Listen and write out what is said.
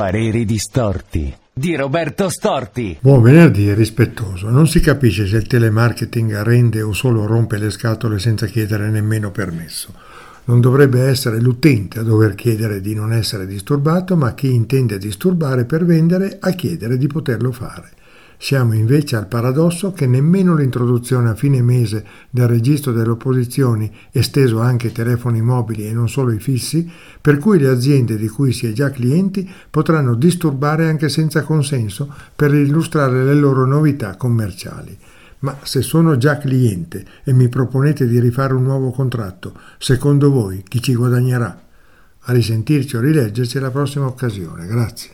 Pareri distorti di Roberto Storti. Buon venerdì e rispettoso. Non si capisce se il telemarketing rende o solo rompe le scatole senza chiedere nemmeno permesso. Non dovrebbe essere l'utente a dover chiedere di non essere disturbato, ma chi intende disturbare per vendere a chiedere di poterlo fare. Siamo invece al paradosso che nemmeno l'introduzione a fine mese del registro delle opposizioni, esteso anche ai telefoni mobili e non solo ai fissi, per cui le aziende di cui si è già clienti potranno disturbare anche senza consenso per illustrare le loro novità commerciali. Ma se sono già cliente e mi proponete di rifare un nuovo contratto, secondo voi chi ci guadagnerà? A risentirci o rileggerci alla prossima occasione. Grazie.